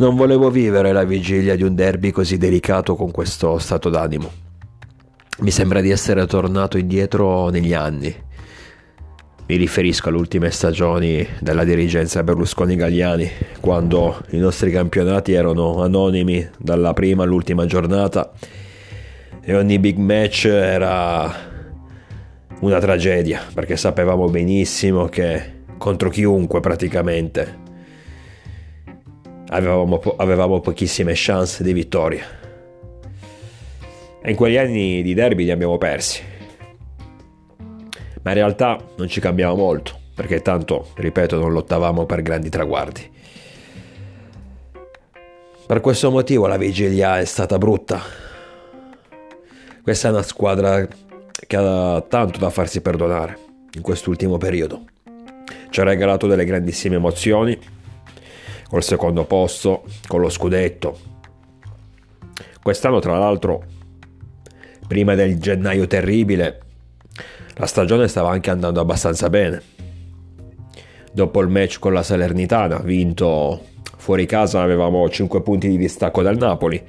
Non volevo vivere la vigilia di un derby così delicato con questo stato d'animo. Mi sembra di essere tornato indietro negli anni. Mi riferisco alle ultime stagioni della dirigenza Berlusconi-Gagliani, quando i nostri campionati erano anonimi dalla prima all'ultima giornata e ogni big match era una tragedia, perché sapevamo benissimo che contro chiunque praticamente avevamo, po- avevamo pochissime chance di vittoria. E in quegli anni di derby li abbiamo persi. Ma in realtà non ci cambiava molto, perché tanto, ripeto, non lottavamo per grandi traguardi. Per questo motivo la vigilia è stata brutta. Questa è una squadra che ha tanto da farsi perdonare in quest'ultimo periodo. Ci ha regalato delle grandissime emozioni, col secondo posto, con lo scudetto. Quest'anno, tra l'altro, prima del gennaio terribile, la stagione stava anche andando abbastanza bene. Dopo il match con la Salernitana, vinto fuori casa, avevamo 5 punti di distacco dal Napoli,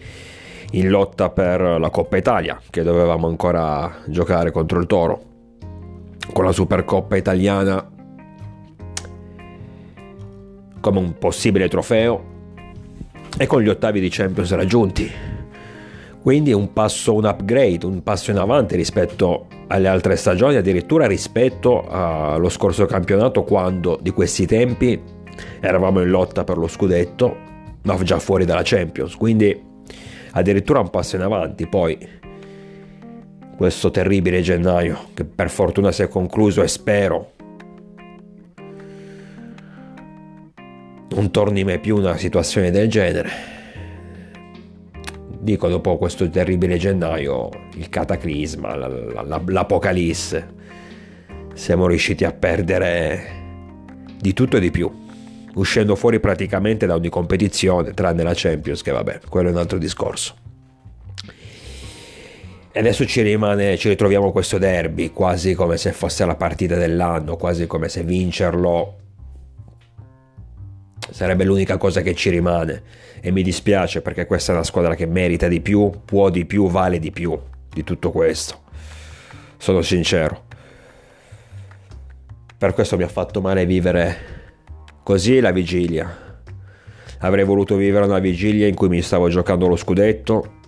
in lotta per la Coppa Italia, che dovevamo ancora giocare contro il Toro. Con la Supercoppa italiana come un possibile trofeo e con gli ottavi di Champions raggiunti. Quindi un passo, un upgrade, un passo in avanti rispetto alle altre stagioni, addirittura rispetto allo scorso campionato quando di questi tempi eravamo in lotta per lo scudetto, ma già fuori dalla Champions. Quindi addirittura un passo in avanti. Poi questo terribile gennaio che per fortuna si è concluso e spero non torni mai più una situazione del genere. Dico dopo questo terribile gennaio, il cataclisma, l'apocalisse, siamo riusciti a perdere di tutto e di più, uscendo fuori praticamente da ogni competizione, tranne la Champions, che vabbè, quello è un altro discorso. E adesso ci rimane, ci ritroviamo questo derby, quasi come se fosse la partita dell'anno, quasi come se vincerlo sarebbe l'unica cosa che ci rimane e mi dispiace perché questa è una squadra che merita di più, può di più, vale di più di tutto questo. Sono sincero. Per questo mi ha fatto male vivere così la vigilia. Avrei voluto vivere una vigilia in cui mi stavo giocando lo scudetto,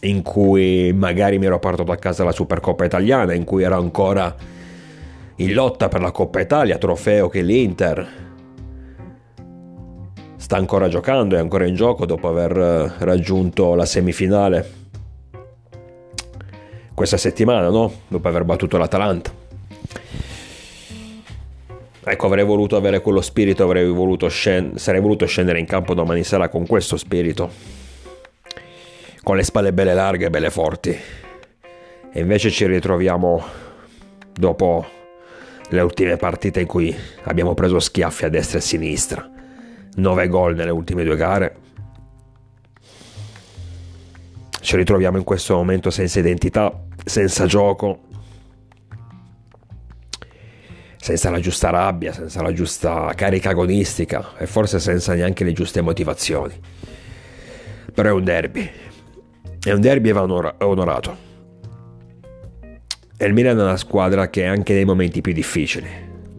in cui magari mi ero portato a casa la Supercoppa italiana, in cui ero ancora in lotta per la Coppa Italia, trofeo che l'Inter sta ancora giocando, è ancora in gioco dopo aver eh, raggiunto la semifinale questa settimana, no? Dopo aver battuto l'Atalanta. Ecco, avrei voluto avere quello spirito, avrei voluto scend- sarei voluto scendere in campo domani sera con questo spirito, con le spalle belle larghe, belle forti. E invece ci ritroviamo dopo le ultime partite in cui abbiamo preso schiaffi a destra e a sinistra 9 gol nelle ultime due gare. Ci ritroviamo in questo momento senza identità, senza gioco, senza la giusta rabbia, senza la giusta carica agonistica e forse senza neanche le giuste motivazioni. Però è un derby. È un derby e va onorato. E il Milan è una squadra che anche nei momenti più difficili,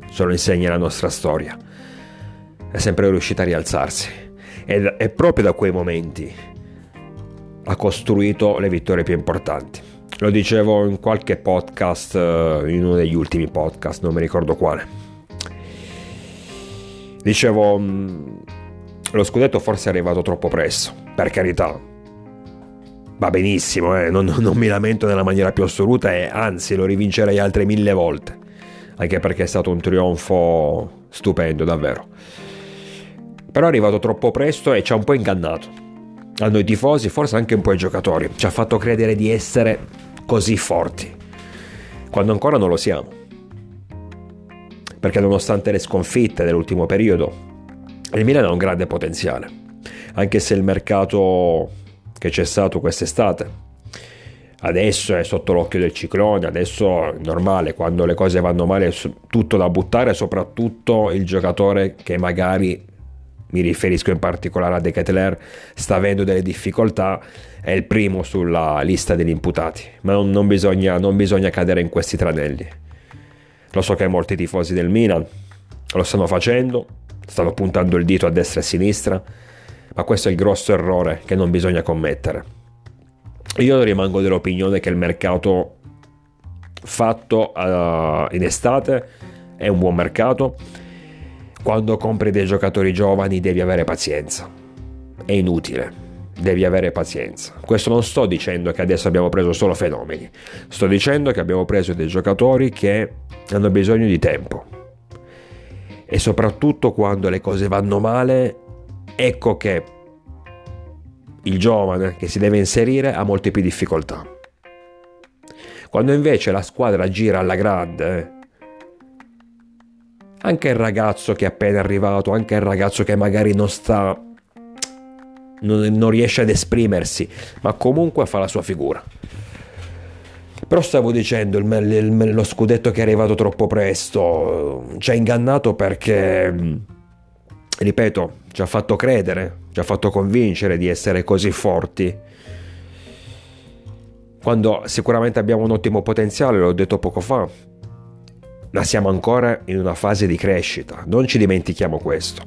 ce lo insegna la nostra storia è sempre riuscita a rialzarsi ed è proprio da quei momenti ha costruito le vittorie più importanti. Lo dicevo in qualche podcast, eh, in uno degli ultimi podcast, non mi ricordo quale. Dicevo, mm, lo scudetto forse è arrivato troppo presto, per carità. Va benissimo, eh? non, non mi lamento nella maniera più assoluta e anzi lo rivincerei altre mille volte, anche perché è stato un trionfo stupendo, davvero però è arrivato troppo presto e ci ha un po' ingannato. A noi tifosi, forse anche un po' ai giocatori, ci ha fatto credere di essere così forti, quando ancora non lo siamo. Perché nonostante le sconfitte dell'ultimo periodo, il Milan ha un grande potenziale, anche se il mercato che c'è stato quest'estate adesso è sotto l'occhio del ciclone, adesso è normale, quando le cose vanno male è tutto da buttare, soprattutto il giocatore che magari mi riferisco in particolare a De Ketelaere, sta avendo delle difficoltà, è il primo sulla lista degli imputati, ma non, non, bisogna, non bisogna cadere in questi tranelli. Lo so che molti tifosi del Milan lo stanno facendo, stanno puntando il dito a destra e a sinistra, ma questo è il grosso errore che non bisogna commettere. Io rimango dell'opinione che il mercato fatto uh, in estate è un buon mercato. Quando compri dei giocatori giovani devi avere pazienza. È inutile. Devi avere pazienza. Questo non sto dicendo che adesso abbiamo preso solo fenomeni. Sto dicendo che abbiamo preso dei giocatori che hanno bisogno di tempo. E soprattutto quando le cose vanno male, ecco che il giovane che si deve inserire ha molte più difficoltà. Quando invece la squadra gira alla grande, anche il ragazzo che è appena arrivato, anche il ragazzo che magari non sta, non, riesce ad esprimersi, ma comunque fa la sua figura. Però stavo dicendo, il, il, lo scudetto che è arrivato troppo presto ci ha ingannato perché, ripeto, ci ha fatto credere, ci ha fatto convincere di essere così forti. Quando sicuramente abbiamo un ottimo potenziale, l'ho detto poco fa, ma siamo ancora in una fase di crescita, non ci dimentichiamo questo.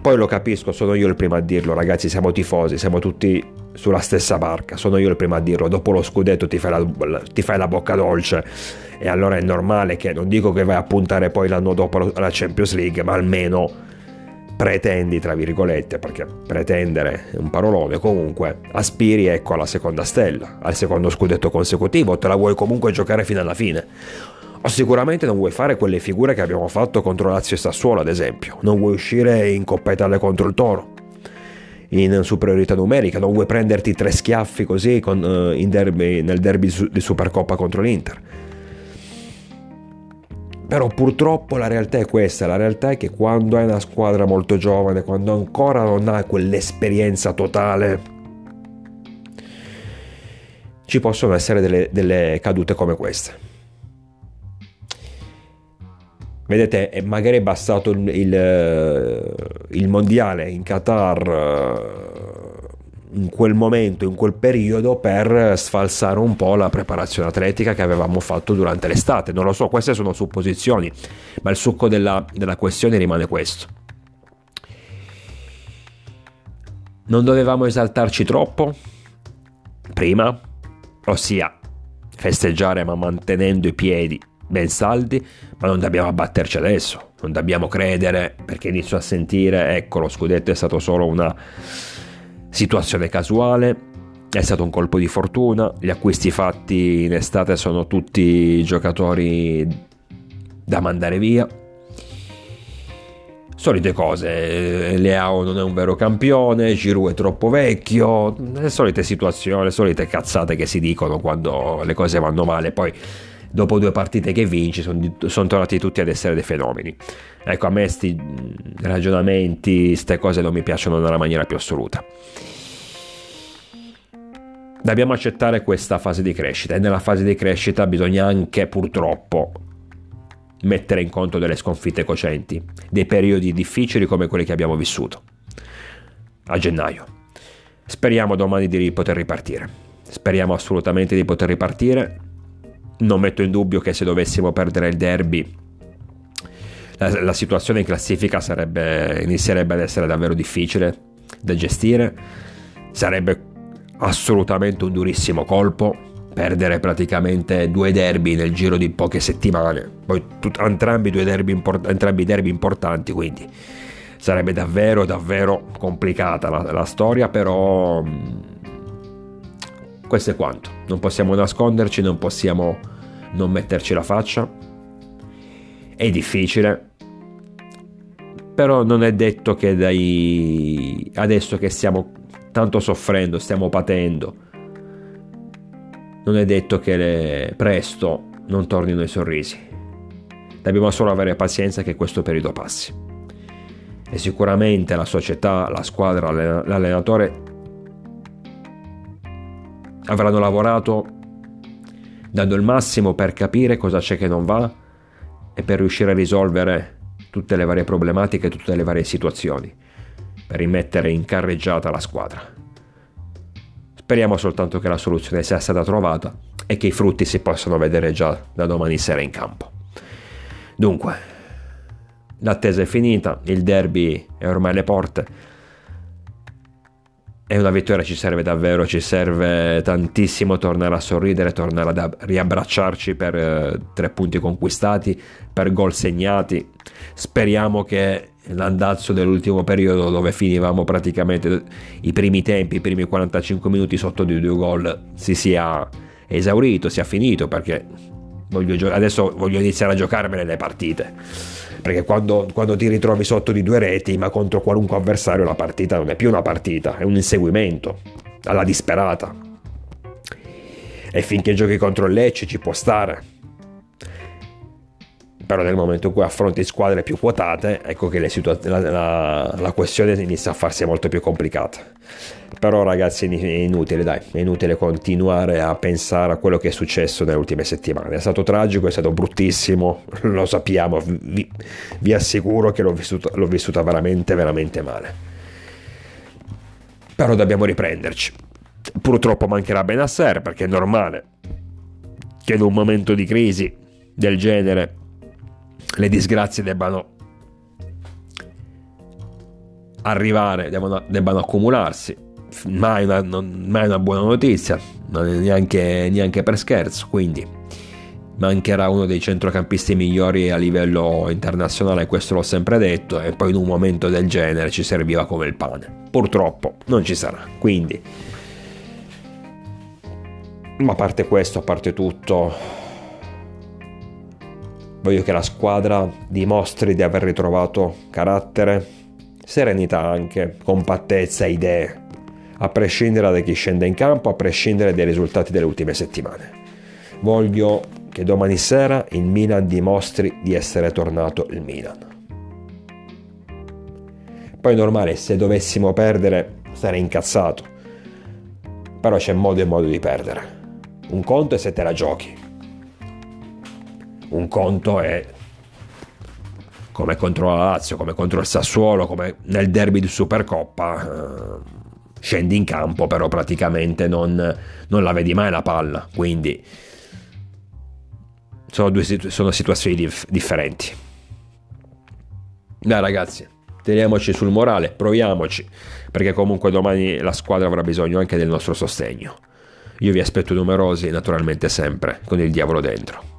Poi lo capisco, sono io il primo a dirlo, ragazzi, siamo tifosi, siamo tutti sulla stessa barca, sono io il primo a dirlo, dopo lo scudetto ti fai la, ti fai la bocca dolce e allora è normale che non dico che vai a puntare poi l'anno dopo alla Champions League, ma almeno pretendi, tra virgolette, perché pretendere è un parolone, comunque aspiri ecco alla seconda stella, al secondo scudetto consecutivo, te la vuoi comunque giocare fino alla fine. Sicuramente non vuoi fare quelle figure che abbiamo fatto contro Lazio e Sassuolo, ad esempio. Non vuoi uscire in Coppa Italia contro il Toro, in superiorità numerica, non vuoi prenderti tre schiaffi così con, uh, derby, nel derby di Supercoppa contro l'Inter però purtroppo la realtà è questa, la realtà è che quando hai una squadra molto giovane, quando ancora non hai quell'esperienza totale, ci possono essere delle, delle cadute come queste. Vedete, magari è bastato il, il, il mondiale in Qatar in quel momento, in quel periodo, per sfalsare un po' la preparazione atletica che avevamo fatto durante l'estate. Non lo so, queste sono supposizioni, ma il succo della, della questione rimane questo. Non dovevamo esaltarci troppo prima, ossia festeggiare ma mantenendo i piedi ben saldi, ma non dobbiamo abbatterci adesso, non dobbiamo credere perché inizio a sentire, ecco lo scudetto è stato solo una Situazione casuale, è stato un colpo di fortuna, gli acquisti fatti in estate sono tutti giocatori da mandare via. Solite cose, Leao non è un vero campione, Giroud è troppo vecchio, le solite situazioni, le solite cazzate che si dicono quando le cose vanno male, poi dopo due partite che vinci sono, sono tornati tutti ad essere dei fenomeni. Ecco, a me questi ragionamenti, queste cose non mi piacciono nella maniera più assoluta. Dobbiamo accettare questa fase di crescita e nella fase di crescita bisogna anche purtroppo mettere in conto delle sconfitte cocenti, dei periodi difficili come quelli che abbiamo vissuto a gennaio. Speriamo domani di poter ripartire. Speriamo assolutamente di poter ripartire. Non metto in dubbio che se dovessimo perdere il derby la, la situazione in classifica sarebbe, inizierebbe ad essere davvero difficile da gestire, sarebbe assolutamente un durissimo colpo, perdere praticamente due derby nel giro di poche settimane, poi tut- entrambi, due derby import- entrambi derby importanti, quindi sarebbe davvero davvero complicata la, la storia, però questo è quanto, non possiamo nasconderci, non possiamo non metterci la faccia, è difficile, però non è detto che dai adesso che stiamo tanto soffrendo, stiamo patendo, non è detto che le... presto non tornino i sorrisi. Dobbiamo solo avere pazienza che questo periodo passi. E sicuramente la società, la squadra, l'allenatore avranno lavorato dando il massimo per capire cosa c'è che non va e per riuscire a risolvere tutte le varie problematiche, tutte le varie situazioni. rimettere in carreggiata la squadra. Speriamo soltanto che la soluzione sia stata trovata e che i frutti si possano vedere già da domani sera in campo. Dunque, l'attesa è finita, il derby è ormai alle porte e una vittoria ci serve davvero, ci serve tantissimo tornare a sorridere, tornare a riabbracciarci per eh, tre punti conquistati, per gol segnati. Speriamo che l'andazzo dell'ultimo periodo dove finivamo praticamente i primi tempi, i primi 45 minuti sotto di due gol si sia esaurito, sia finito perché voglio, adesso voglio iniziare a giocarmene le partite perché quando, quando, ti ritrovi sotto di due reti, ma contro qualunque avversario, la partita non è più una partita, è un inseguimento alla disperata. E finché giochi contro il Lecce ci può stare. Però nel momento in cui affronti squadre più quotate, ecco che situa- la, la, la questione inizia a farsi molto più complicata. Però ragazzi è inutile, dai, è inutile continuare a pensare a quello che è successo nelle ultime settimane. È stato tragico, è stato bruttissimo, lo sappiamo, vi, vi assicuro che l'ho vissuto, l'ho vissuta veramente, veramente male. Però dobbiamo riprenderci. Purtroppo mancherà Benasser perché è normale che in un momento di crisi del genere le disgrazie debbano arrivare, debbano, debbano accumularsi mai una, non, mai una buona notizia, neanche, neanche per scherzo, quindi mancherà uno dei centrocampisti migliori a livello internazionale, questo l'ho sempre detto, e poi in un momento del genere ci serviva come il pane. Purtroppo non ci sarà, quindi... Ma a parte questo, a parte tutto, voglio che la squadra dimostri di aver ritrovato carattere, serenità anche, compattezza, idee a prescindere da chi scende in campo, a prescindere dai risultati delle ultime settimane. Voglio che domani sera il Milan dimostri di essere tornato il Milan. Poi è normale, se dovessimo perdere sarei incazzato, però c'è modo e modo di perdere. Un conto è se te la giochi. Un conto è come contro la Lazio, come contro il Sassuolo, come nel derby di Supercoppa. Eh, scendi in campo, però praticamente non, non la vedi mai la palla, quindi sono, due, sono situazioni dif- differenti. Dai ragazzi, teniamoci sul morale, proviamoci, perché comunque domani la squadra avrà bisogno anche del nostro sostegno. Io vi aspetto numerosi, naturalmente sempre, con il diavolo dentro.